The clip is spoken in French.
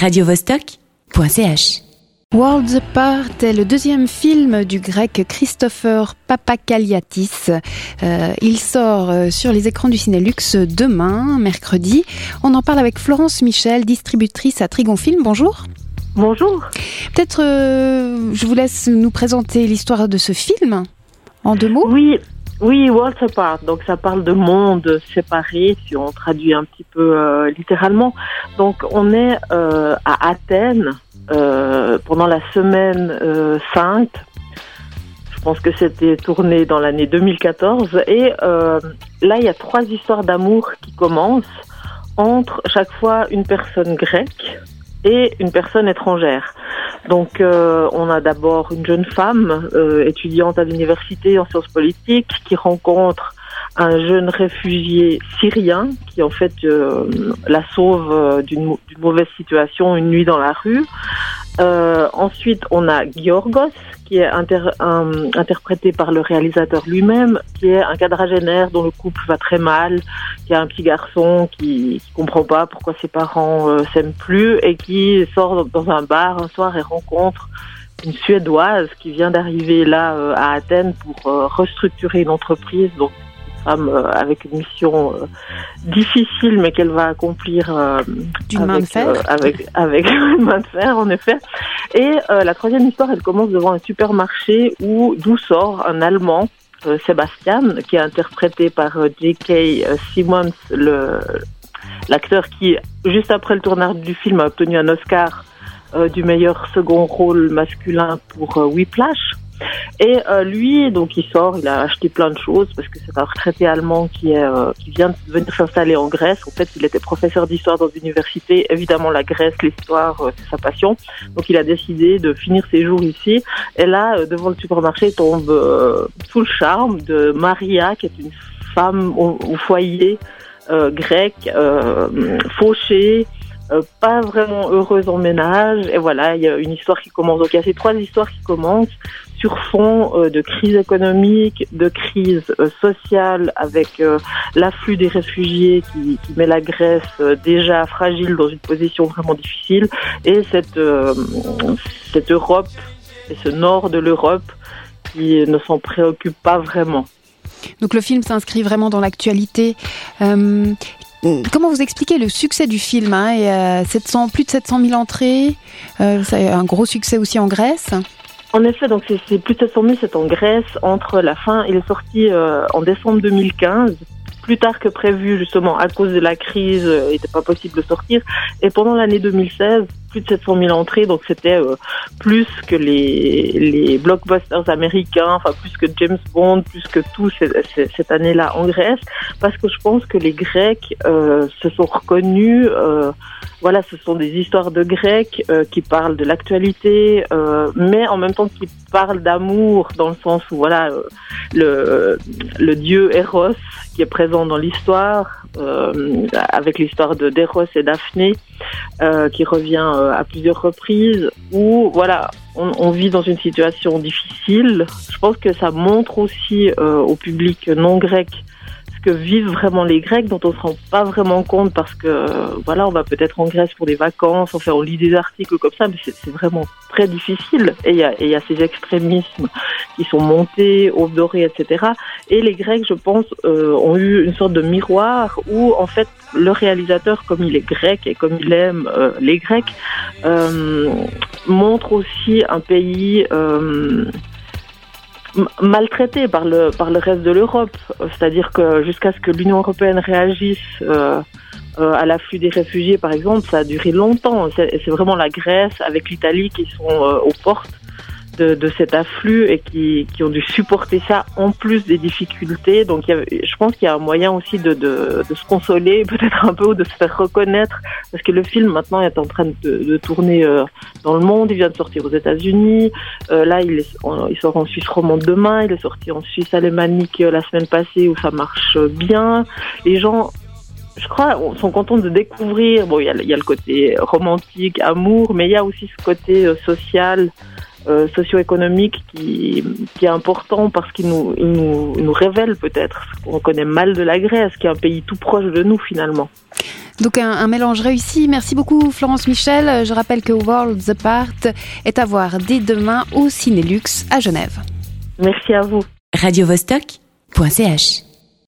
radiovostok.ch. Worlds Apart est le deuxième film du grec Christopher Papakaliatis. Euh, il sort euh, sur les écrans du Cinélux demain, mercredi. On en parle avec Florence Michel, distributrice à Trigon Film. Bonjour. Bonjour. Peut-être euh, je vous laisse nous présenter l'histoire de ce film en deux mots. Oui, oui, Worlds Apart. Donc ça parle de mondes séparés, si on traduit un petit peu euh, littéralement. Donc on est euh, à Athènes euh, pendant la semaine sainte. Je pense que c'était tourné dans l'année 2014. Et là, il y a trois histoires d'amour qui commencent entre chaque fois une personne grecque et une personne étrangère. Donc, euh, on a d'abord une jeune femme euh, étudiante à l'université en sciences politiques qui rencontre un jeune réfugié syrien qui en fait euh, la sauve d'une mauvaise situation une nuit dans la rue. ensuite, on a Giorgos qui est interprété par le réalisateur lui-même, qui est un quadragénaire dont le couple va très mal, qui a un petit garçon qui, qui comprend pas pourquoi ses parents euh, s'aiment plus et qui sort dans un bar un soir et rencontre une Suédoise qui vient d'arriver là euh, à Athènes pour euh, restructurer une entreprise. Donc femme euh, avec une mission euh, difficile, mais qu'elle va accomplir euh, d'une main de fer. avec avec une main de fer, en effet. Et la troisième histoire, elle commence devant un supermarché où d'où sort un Allemand. Sébastien, qui est interprété par J.K. Simmons, le l'acteur qui, juste après le tournage du film, a obtenu un Oscar du meilleur second rôle masculin pour Whiplash. Et euh, lui, donc il sort, il a acheté plein de choses parce que c'est un retraité allemand qui est euh, qui vient de venir s'installer en Grèce. En fait, il était professeur d'histoire dans une université. Évidemment, la Grèce, l'histoire, euh, c'est sa passion. Donc, il a décidé de finir ses jours ici. Et là, devant le supermarché, tombe sous le charme de Maria, qui est une femme au, au foyer grec, fauchée. Euh, pas vraiment heureuse en ménage. Et voilà, il y a une histoire qui commence. Donc il y a ces trois histoires qui commencent sur fond euh, de crise économique, de crise euh, sociale avec l'afflux des réfugiés qui, met la Grèce déjà fragile dans une position vraiment difficile et cette, cette Europe et ce nord de l'Europe qui ne s'en préoccupe pas vraiment. Donc le film s'inscrit vraiment dans l'actualité. Comment vous expliquez le succès du film hein, et, 700, Plus de 700 000 entrées, euh, c'est un gros succès aussi en Grèce? En effet, donc c'est plus de 700 000, c'est en Grèce entre la fin. Il est sorti euh, en décembre 2015 plus tard que prévu, justement, à cause de la crise, euh, il n'était pas possible de sortir. Et pendant l'année 2016, plus de 700 000 entrées, donc c'était euh, plus que les, les blockbusters américains, enfin plus que James Bond, plus que tout cette année-là en Grèce, parce que je pense que les Grecs euh, se sont reconnus. voilà, ce sont des histoires de Grecs qui parlent de l'actualité, mais en même temps qui parlent d'amour dans le sens où voilà le le dieu Eros qui est présent dans l'histoire, euh, avec l'histoire de Deros et Daphné, euh, qui revient euh, à plusieurs reprises, où voilà, on, on, vit dans une situation difficile. Je pense que ça montre aussi au public non grec que vivent vraiment les Grecs dont on se rend pas vraiment compte parce que voilà on va peut-être en Grèce pour des vacances, enfin on lit des articles comme ça, mais c'est vraiment très difficile et il y a, y a, ces extrémismes qui sont montés, au doré, etc. Et les Grecs, je pense, euh, ont eu une sorte de miroir où en fait le réalisateur, comme il est grec et comme il aime euh, les Grecs, euh, montre aussi un pays euh, maltraité par le par le reste de l'Europe. C'est-à-dire que jusqu'à ce que l'Union européenne réagisse euh, euh, à l'afflux des réfugiés, par exemple, ça a duré longtemps. C'est vraiment la Grèce avec l'Italie qui sont euh, aux portes de, cet afflux et qui, qui, ont dû supporter ça en plus des difficultés. Donc je pense qu'il y a un moyen aussi de, de, se consoler peut-être un peu ou de se faire reconnaître parce que le film maintenant est en train de, tourner euh, dans le monde. Il vient de sortir aux États-Unis. Euh, là, il, sort en Suisse romande demain. Il est sorti en Suisse alémanique euh, la semaine passée où ça marche bien. Les gens je crois, sont contents de découvrir. Bon, il y a le côté romantique, amour, mais il y a aussi ce côté social euh, socio-économique qui, qui, est important parce qu'il nous, il nous, il nous, révèle peut-être ce qu'on connaît mal de la Grèce, qui est un pays tout proche de nous finalement. Donc un, un mélange réussi. Merci beaucoup Florence Michel. Je rappelle que Worlds Apart est à voir dès demain au Cinélux à Genève. Merci à vous. Radio-Vostok.ch